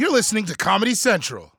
You're listening to Comedy Central.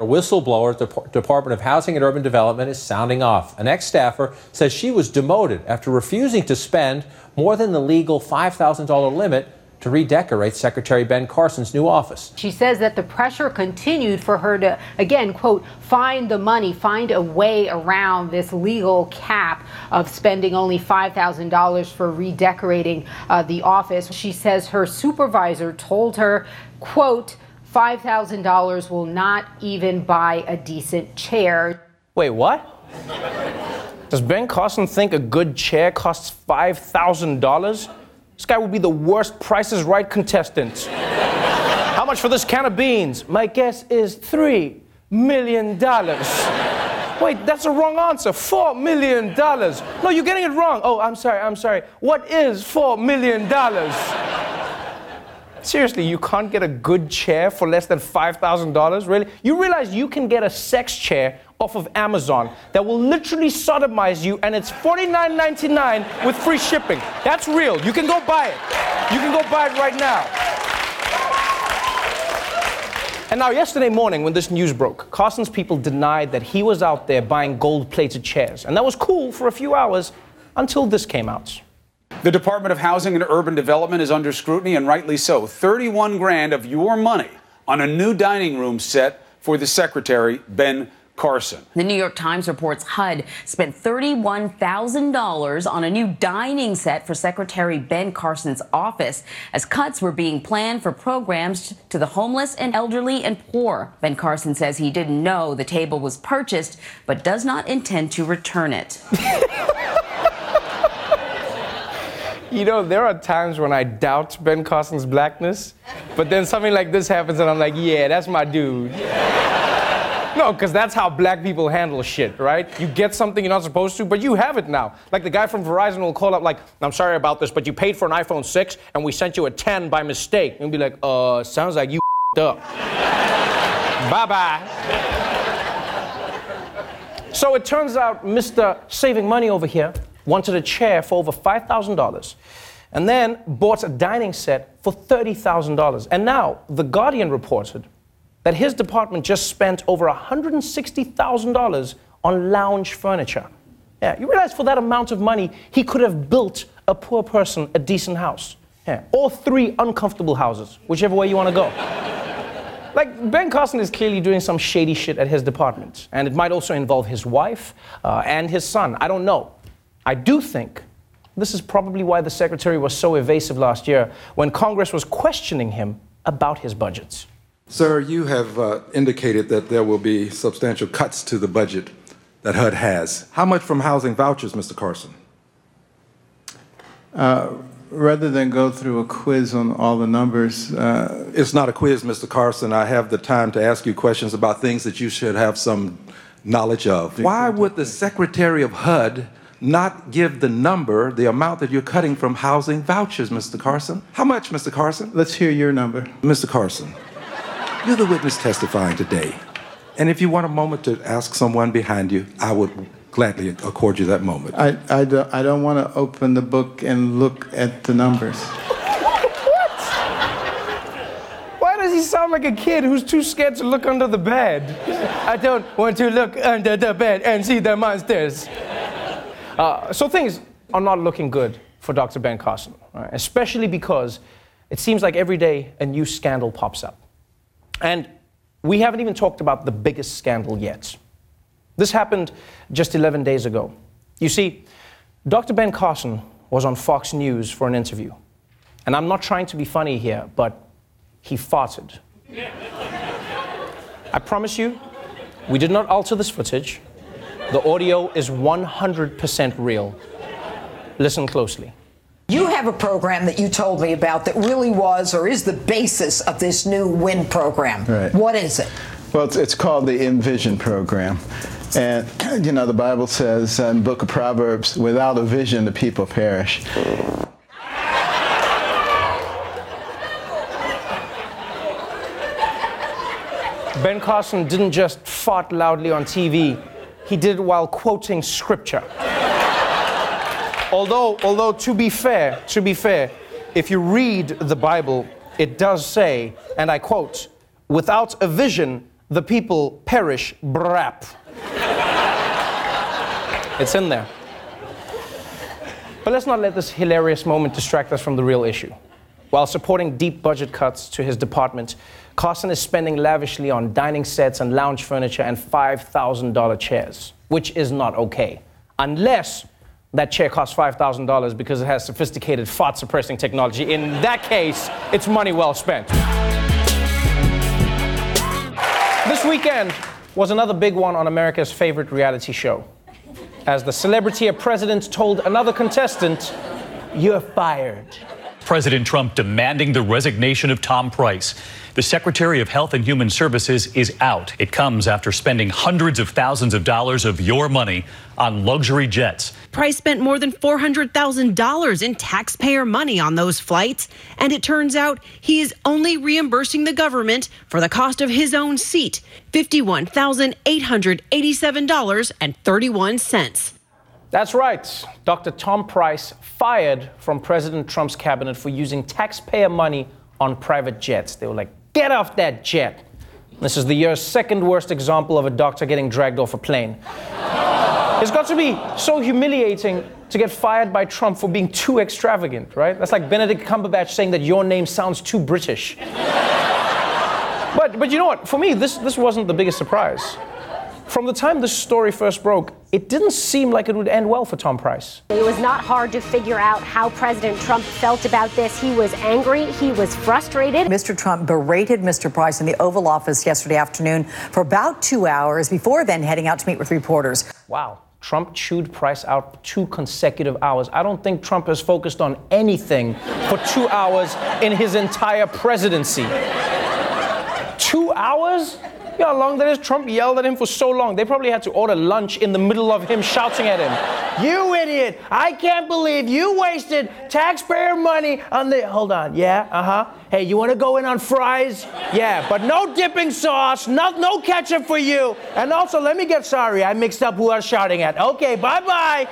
A whistleblower at the Department of Housing and Urban Development is sounding off. An ex staffer says she was demoted after refusing to spend more than the legal $5,000 limit to redecorate Secretary Ben Carson's new office. She says that the pressure continued for her to, again, quote, find the money, find a way around this legal cap of spending only $5,000 for redecorating uh, the office. She says her supervisor told her, quote, $5,000 will not even buy a decent chair. Wait, what? Does Ben Carson think a good chair costs $5,000? This guy would be the worst Price is Right contestant. How much for this can of beans? My guess is $3 million. Wait, that's a wrong answer. $4 million. No, you're getting it wrong. Oh, I'm sorry, I'm sorry. What is $4 million? Seriously, you can't get a good chair for less than $5,000? Really? You realize you can get a sex chair off of Amazon that will literally sodomize you and it's $49.99 with free shipping. That's real. You can go buy it. You can go buy it right now. And now, yesterday morning, when this news broke, Carson's people denied that he was out there buying gold plated chairs. And that was cool for a few hours until this came out. The Department of Housing and Urban Development is under scrutiny, and rightly so. 31 grand of your money on a new dining room set for the Secretary, Ben Carson. The New York Times reports HUD spent $31,000 on a new dining set for Secretary Ben Carson's office as cuts were being planned for programs to the homeless and elderly and poor. Ben Carson says he didn't know the table was purchased, but does not intend to return it. You know, there are times when I doubt Ben Carson's blackness, but then something like this happens and I'm like, yeah, that's my dude. No, because that's how black people handle shit, right? You get something you're not supposed to, but you have it now. Like the guy from Verizon will call up, like, I'm sorry about this, but you paid for an iPhone 6 and we sent you a 10 by mistake. And be like, uh, sounds like you up. bye bye. So it turns out Mr. Saving Money over here wanted a chair for over $5,000 and then bought a dining set for $30,000. And now The Guardian reported that his department just spent over $160,000 on lounge furniture. Yeah, you realize for that amount of money, he could have built a poor person a decent house. Yeah, or three uncomfortable houses, whichever way you want to go. Like, Ben Carson is clearly doing some shady shit at his department, and it might also involve his wife uh, and his son. I don't know. I do think this is probably why the secretary was so evasive last year when Congress was questioning him about his budgets. Sir, you have uh, indicated that there will be substantial cuts to the budget that HUD has. How much from housing vouchers, Mr. Carson? Uh, rather than go through a quiz on all the numbers, uh, It's not a quiz, Mr. Carson. I have the time to ask you questions about things that you should have some knowledge of. Why would the Secretary of HUD not give the number, the amount that you're cutting from housing vouchers, Mr. Carson? How much, Mr. Carson? let's hear your number. Mr. Carson, you're the witness testifying today. And if you want a moment to ask someone behind you, I would gladly accord you that moment. I, I, don't, I don't want to open the book and look at the numbers. What? Why does he sound like a kid who's too scared to look under the bed? I don't want to look under the bed and see the monsters. Uh, so things are not looking good for Dr. Ben Carson, right? especially because it seems like every day a new scandal pops up. And we haven't even talked about the biggest scandal yet. This happened just 11 days ago. You see, Dr. Ben Carson was on Fox News for an interview. And I'm not trying to be funny here, but he farted. I promise you, we did not alter this footage. The audio is 100% real. Listen closely. You have a program that you told me about that really was or is the basis of this new WIN program. Right. What is it? Well, it's, it's called the Envision Program. And, you know, the Bible says in the book of Proverbs, without a vision, the people perish. Ben Carson didn't just fart loudly on TV, he did it while quoting scripture. Although, although to be fair, to be fair, if you read the Bible, it does say, and I quote, without a vision, the people perish, brap. it's in there. But let's not let this hilarious moment distract us from the real issue. While supporting deep budget cuts to his department, Carson is spending lavishly on dining sets and lounge furniture and $5,000 chairs, which is not okay. Unless that chair costs $5,000 because it has sophisticated fart suppressing technology. In that case, it's money well spent. This weekend was another big one on America's favorite reality show. As the celebrity of president told another contestant, You're fired. President Trump demanding the resignation of Tom Price. The Secretary of Health and Human Services is out. It comes after spending hundreds of thousands of dollars of your money on luxury jets. Price spent more than $400,000 in taxpayer money on those flights, and it turns out he is only reimbursing the government for the cost of his own seat $51,887.31. That's right. Dr. Tom Price fired from President Trump's cabinet for using taxpayer money on private jets. They were like, get off that jet. This is the year's second worst example of a doctor getting dragged off a plane. it's got to be so humiliating to get fired by Trump for being too extravagant, right? That's like Benedict Cumberbatch saying that your name sounds too British. but, but you know what? For me, this, this wasn't the biggest surprise. From the time this story first broke, it didn't seem like it would end well for Tom Price. It was not hard to figure out how President Trump felt about this. He was angry, he was frustrated. Mr. Trump berated Mr. Price in the Oval Office yesterday afternoon for about two hours before then heading out to meet with reporters. Wow. Trump chewed Price out for two consecutive hours. I don't think Trump has focused on anything for two hours in his entire presidency. Two hours? You know how long that is? Trump yelled at him for so long. They probably had to order lunch in the middle of him shouting at him. You idiot! I can't believe you wasted taxpayer money on the. Hold on. Yeah, uh huh. Hey, you want to go in on fries? Yeah, but no dipping sauce, no, no ketchup for you. And also, let me get sorry. I mixed up who I was shouting at. Okay, bye bye.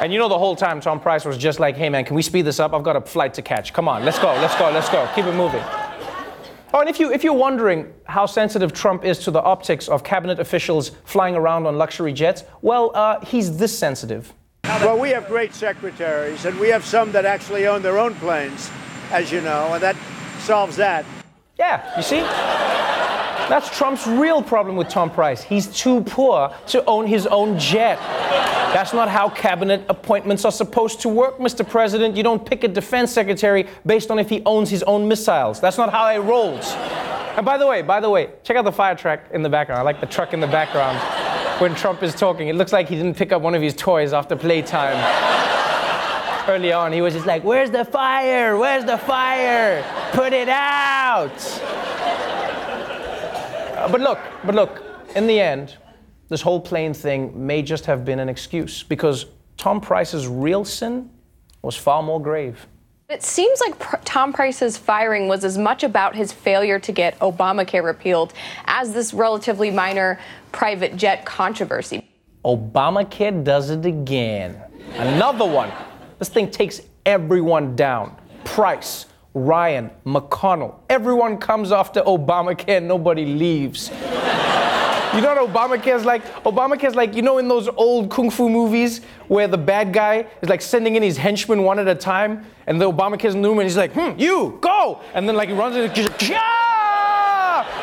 And you know, the whole time, Tom Price was just like, hey man, can we speed this up? I've got a flight to catch. Come on, let's go, let's go, let's go. Keep it moving. Oh, and if, you, if you're wondering how sensitive Trump is to the optics of cabinet officials flying around on luxury jets, well, uh, he's this sensitive. Well, we have great secretaries, and we have some that actually own their own planes, as you know, and that solves that. Yeah, you see? That's Trump's real problem with Tom Price. He's too poor to own his own jet. That's not how cabinet appointments are supposed to work, Mr. President. You don't pick a defense secretary based on if he owns his own missiles. That's not how it rolls. And by the way, by the way, check out the fire truck in the background. I like the truck in the background when Trump is talking. It looks like he didn't pick up one of his toys after playtime. Early on, he was just like, Where's the fire? Where's the fire? Put it out. But look, but look, in the end, this whole plane thing may just have been an excuse because Tom Price's real sin was far more grave. It seems like Pr- Tom Price's firing was as much about his failure to get Obamacare repealed as this relatively minor private jet controversy. Obamacare does it again. Another one. This thing takes everyone down. Price, Ryan, McConnell. Everyone comes after Obamacare, nobody leaves. You know what Obamacare's like? Obamacare's like, you know, in those old kung fu movies where the bad guy is like sending in his henchmen one at a time, and the Obamacare's in the room, and he's like, hmm, you, go! And then, like, he runs in, he's like!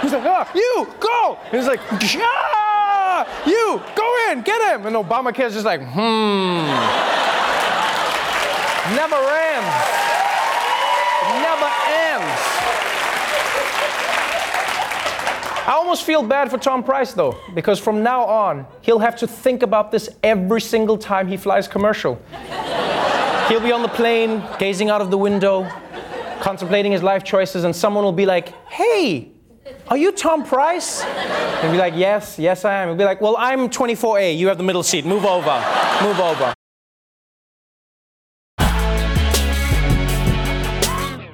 He's like, ah, you, go! And he's like, yeah! You, go in, get him! And Obamacare's just like, hmm. Never ends. Never ends. I almost feel bad for Tom Price though, because from now on, he'll have to think about this every single time he flies commercial. he'll be on the plane, gazing out of the window, contemplating his life choices, and someone will be like, hey, are you Tom Price? He'll be like, yes, yes, I am. He'll be like, well, I'm 24A, you have the middle seat, move over, move over.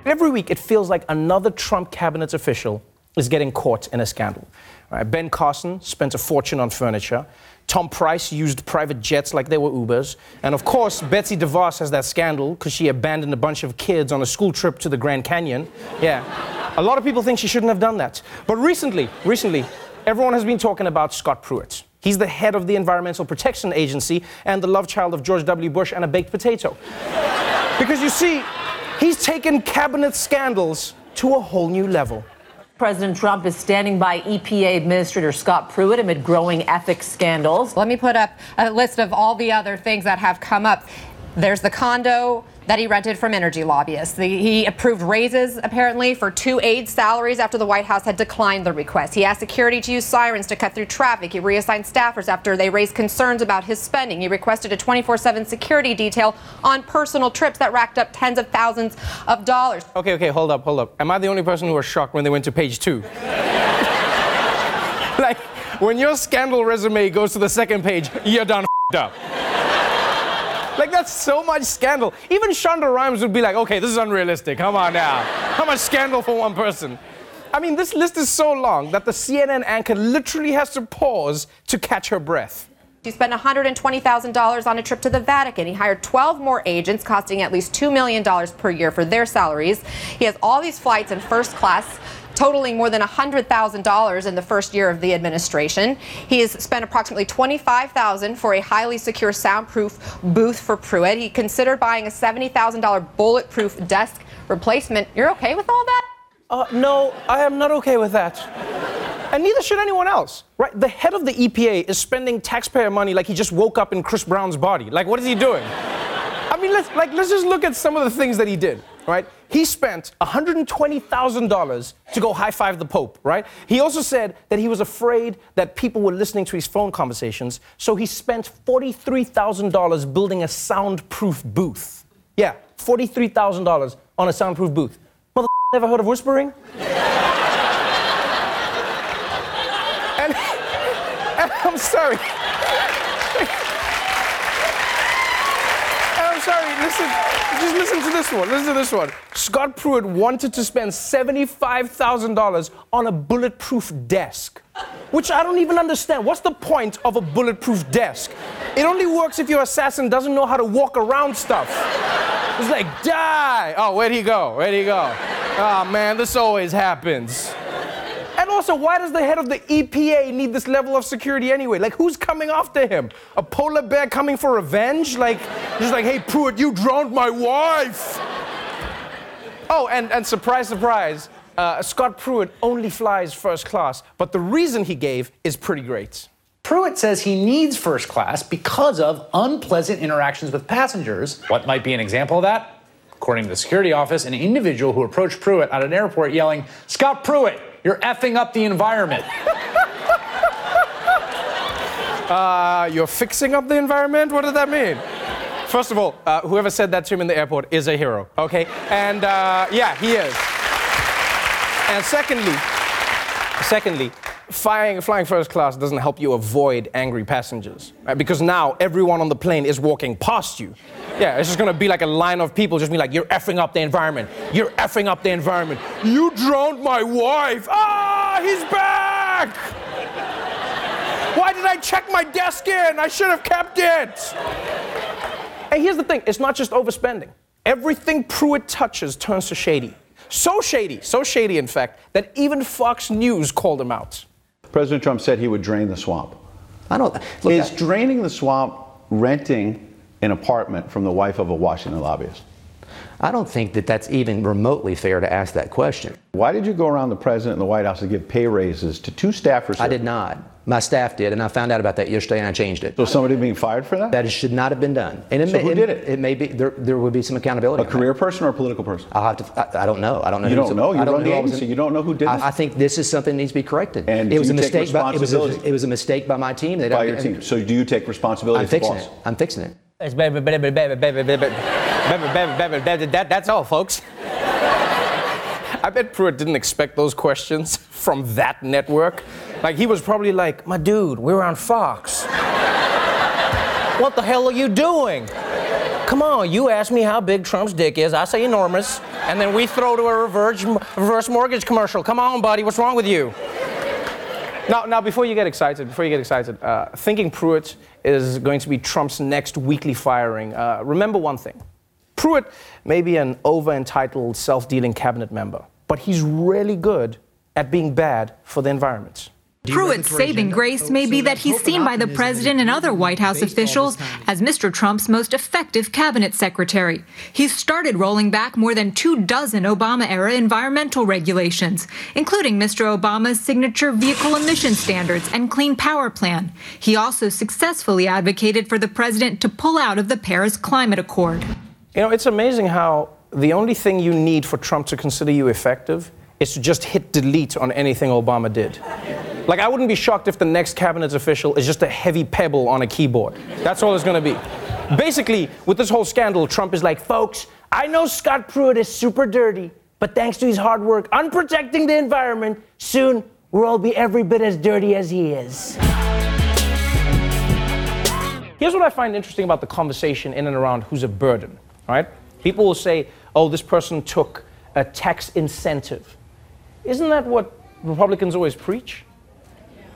Every week, it feels like another Trump cabinet official is getting caught in a scandal. Right, ben Carson spent a fortune on furniture. Tom Price used private jets like they were Ubers. And of course, Betsy DeVos has that scandal because she abandoned a bunch of kids on a school trip to the Grand Canyon. Yeah. A lot of people think she shouldn't have done that. But recently, recently, everyone has been talking about Scott Pruitt. He's the head of the Environmental Protection Agency and the love child of George W. Bush and a baked potato. because you see, he's taken cabinet scandals to a whole new level. President Trump is standing by EPA Administrator Scott Pruitt amid growing ethics scandals. Let me put up a list of all the other things that have come up. There's the condo that he rented from energy lobbyists. The, he approved raises, apparently, for two aides' salaries after the White House had declined the request. He asked security to use sirens to cut through traffic. He reassigned staffers after they raised concerns about his spending. He requested a 24 7 security detail on personal trips that racked up tens of thousands of dollars. Okay, okay, hold up, hold up. Am I the only person who was shocked when they went to page two? like, when your scandal resume goes to the second page, you're done up. Like, that's so much scandal. Even Shonda Rhimes would be like, okay, this is unrealistic. Come on now. How much scandal for one person? I mean, this list is so long that the CNN anchor literally has to pause to catch her breath. He spent $120,000 on a trip to the Vatican. He hired 12 more agents, costing at least $2 million per year for their salaries. He has all these flights in first class totaling more than $100,000 in the first year of the administration. He has spent approximately $25,000 for a highly secure soundproof booth for Pruitt. He considered buying a $70,000 bulletproof desk replacement. You're okay with all that? Uh, no, I am not okay with that. And neither should anyone else, right? The head of the EPA is spending taxpayer money like he just woke up in Chris Brown's body. Like, what is he doing? I mean, let's like let's just look at some of the things that he did right? He spent $120,000 to go high five the Pope, right? He also said that he was afraid that people were listening to his phone conversations, so he spent $43,000 building a soundproof booth. Yeah, $43,000 on a soundproof booth. Mother never heard of whispering? and, and I'm sorry. I'm sorry, listen, just listen to this one. Listen to this one. Scott Pruitt wanted to spend $75,000 on a bulletproof desk, which I don't even understand. What's the point of a bulletproof desk? It only works if your assassin doesn't know how to walk around stuff. It's like, die! Oh, where'd he go? Where'd he go? Oh, man, this always happens. And also, why does the head of the EPA need this level of security anyway? Like, who's coming after him? A polar bear coming for revenge? Like, just like, hey, Pruitt, you drowned my wife. Oh, and, and surprise, surprise, uh, Scott Pruitt only flies first class, but the reason he gave is pretty great. Pruitt says he needs first class because of unpleasant interactions with passengers. What might be an example of that? According to the security office, an individual who approached Pruitt at an airport yelling, Scott Pruitt, you're effing up the environment. uh, you're fixing up the environment? What does that mean? First of all, uh, whoever said that to him in the airport is a hero, okay? And uh, yeah, he is. And secondly, secondly, flying, flying first class doesn't help you avoid angry passengers, right? Because now everyone on the plane is walking past you. Yeah, it's just gonna be like a line of people just be like, you're effing up the environment. You're effing up the environment. You drowned my wife. Ah, he's back. Why did I check my desk in? I should have kept it. And here's the thing it's not just overspending. Everything Pruitt touches turns to shady. So shady, so shady, in fact, that even Fox News called him out. President Trump said he would drain the swamp. I don't. Look, is draining the swamp renting an apartment from the wife of a Washington lobbyist? I don't think that that's even remotely fair to ask that question. Why did you go around the president and the White House to give pay raises to two staffers? I did not. My staff did, and I found out about that yesterday, and I changed it. So somebody being fired for that? That should not have been done. And it so may, who did it, it? May be there. There would be some accountability. A career that. person or a political person? I'll have to. I, I don't know. I don't know. You don't know. You I don't know. Agency. You don't know who did it. I, think this is something that needs to be corrected. And it was a mistake. By, it was a, it was a mistake by my team. They by your team. So do you take responsibility? I'm fixing it. I'm fixing it. That's all, folks. I bet Pruitt didn't expect those questions from that network. Like, he was probably like, my dude, we're on Fox. what the hell are you doing? Come on, you ask me how big Trump's dick is. I say enormous. And then we throw to a reverse, reverse mortgage commercial. Come on, buddy, what's wrong with you? Now, now, before you get excited, before you get excited, uh, thinking Pruitt is going to be Trump's next weekly firing. Uh, remember one thing: Pruitt may be an over-entitled, self-dealing cabinet member, but he's really good at being bad for the environment. Pruitt's saving grace may be that he's seen by the president and other White House officials as Mr. Trump's most effective cabinet secretary. He's started rolling back more than two dozen Obama era environmental regulations, including Mr. Obama's signature vehicle emission standards and Clean Power Plan. He also successfully advocated for the president to pull out of the Paris Climate Accord. You know, it's amazing how the only thing you need for Trump to consider you effective is to just hit delete on anything Obama did. Like, I wouldn't be shocked if the next cabinet official is just a heavy pebble on a keyboard. That's all it's gonna be. Basically, with this whole scandal, Trump is like, folks, I know Scott Pruitt is super dirty, but thanks to his hard work on protecting the environment, soon we'll all be every bit as dirty as he is. Here's what I find interesting about the conversation in and around who's a burden, right? People will say, oh, this person took a tax incentive. Isn't that what Republicans always preach?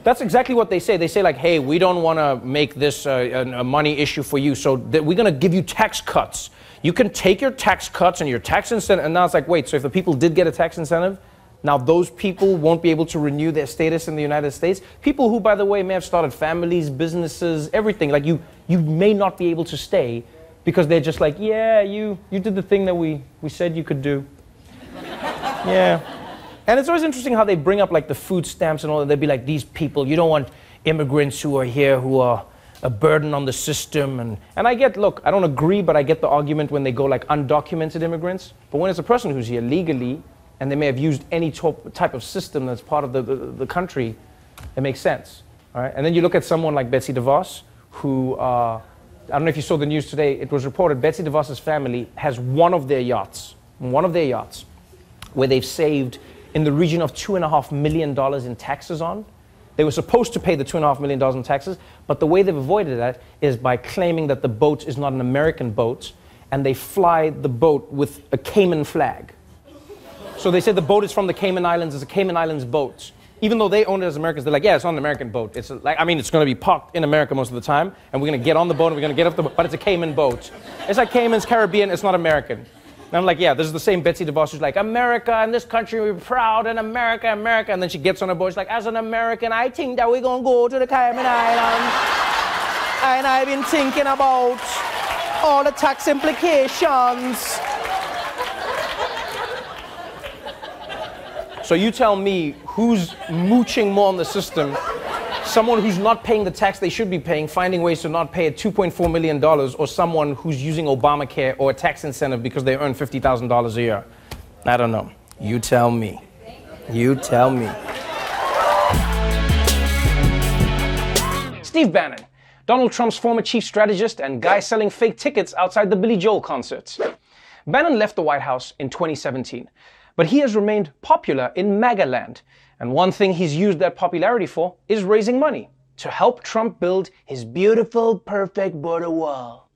That's exactly what they say. They say, like, hey, we don't want to make this uh, a, a, money issue for you, so that we're going to give you tax cuts. You can take your tax cuts and your tax incentive. And now it's like, wait, so if the people did get a tax incentive, now those people won't be able to renew their status in the United States. People who, by the way, may have started families, businesses, everything. Like you, you may not be able to stay because they're just like, yeah, you, you did the thing that we, we said you could do. yeah. And it's always interesting how they bring up like the food stamps and all that. They'd be like, these people, you don't want immigrants who are here who are a burden on the system. And, and I get, look, I don't agree, but I get the argument when they go like undocumented immigrants. But when it's a person who's here legally and they may have used any type of system that's part of the, the, the country, it makes sense. All right? And then you look at someone like Betsy DeVos, who, uh, I don't know if you saw the news today, it was reported Betsy DeVos's family has one of their yachts, one of their yachts, where they've saved in the region of $2.5 million in taxes on. They were supposed to pay the $2.5 million in taxes, but the way they've avoided that is by claiming that the boat is not an American boat, and they fly the boat with a Cayman flag. So they say the boat is from the Cayman Islands, it's a Cayman Islands boat. Even though they own it as Americans, they're like, yeah, it's not an American boat. It's like, I mean, it's going to be parked in America most of the time, and we're going to get on the boat and we're going to get off the boat, but it's a Cayman boat. It's like Cayman's Caribbean, it's not American. And I'm like, yeah, this is the same Betsy DeVos who's like, America and this country, we're proud, and America, America. And then she gets on a boat, she's like, as an American, I think that we're to go to the Cayman Islands. and I've been thinking about all the tax implications. So you tell me who's mooching more on the system someone who's not paying the tax they should be paying, finding ways to not pay a $2.4 million, or someone who's using Obamacare or a tax incentive because they earn $50,000 a year? I don't know. You tell me. You tell me. Steve Bannon, Donald Trump's former chief strategist and guy selling fake tickets outside the Billy Joel concerts. Bannon left the White House in 2017, but he has remained popular in MAGA land and one thing he's used that popularity for is raising money to help Trump build his beautiful, perfect border wall.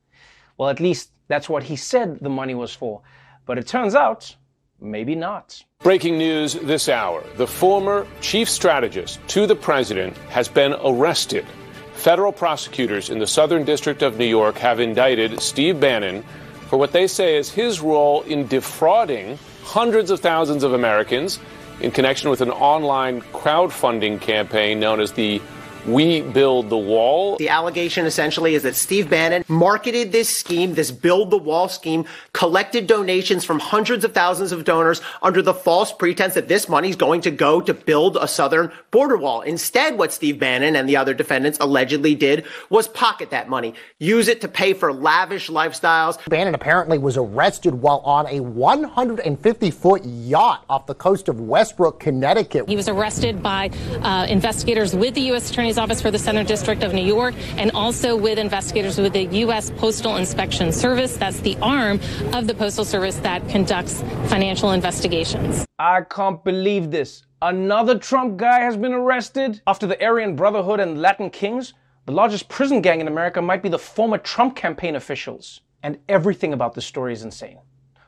Well, at least that's what he said the money was for. But it turns out, maybe not. Breaking news this hour the former chief strategist to the president has been arrested. Federal prosecutors in the Southern District of New York have indicted Steve Bannon for what they say is his role in defrauding hundreds of thousands of Americans in connection with an online crowdfunding campaign known as the we Build the Wall. The allegation essentially is that Steve Bannon marketed this scheme, this Build the Wall scheme, collected donations from hundreds of thousands of donors under the false pretense that this money is going to go to build a southern border wall. Instead, what Steve Bannon and the other defendants allegedly did was pocket that money, use it to pay for lavish lifestyles. Bannon apparently was arrested while on a 150 foot yacht off the coast of Westbrook, Connecticut. He was arrested by uh, investigators with the U.S. Attorney's Office for the Center District of New York and also with investigators with the U.S. Postal Inspection Service. That's the arm of the Postal Service that conducts financial investigations. I can't believe this. Another Trump guy has been arrested? After the Aryan Brotherhood and Latin Kings, the largest prison gang in America might be the former Trump campaign officials. and everything about this story is insane.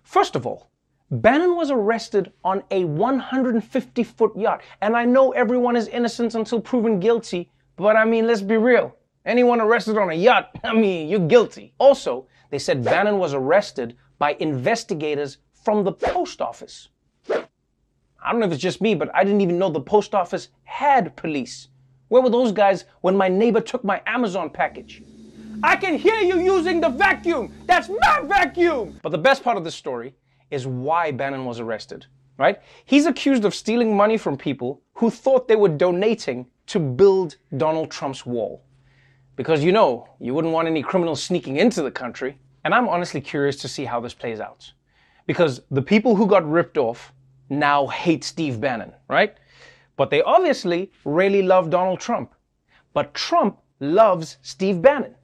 First of all, Bannon was arrested on a 150 foot yacht. And I know everyone is innocent until proven guilty, but I mean, let's be real. Anyone arrested on a yacht, I mean, you're guilty. Also, they said Bannon was arrested by investigators from the post office. I don't know if it's just me, but I didn't even know the post office had police. Where were those guys when my neighbor took my Amazon package? I can hear you using the vacuum. That's my vacuum. But the best part of this story is why Bannon was arrested, right? He's accused of stealing money from people who thought they were donating to build Donald Trump's wall. Because you know, you wouldn't want any criminals sneaking into the country. And I'm honestly curious to see how this plays out. Because the people who got ripped off now hate Steve Bannon, right? But they obviously really love Donald Trump. But Trump loves Steve Bannon.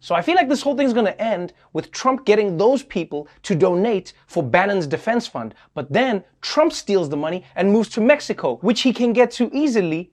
So I feel like this whole thing's going to end with Trump getting those people to donate for Bannon's defense fund. But then Trump steals the money and moves to Mexico, which he can get to easily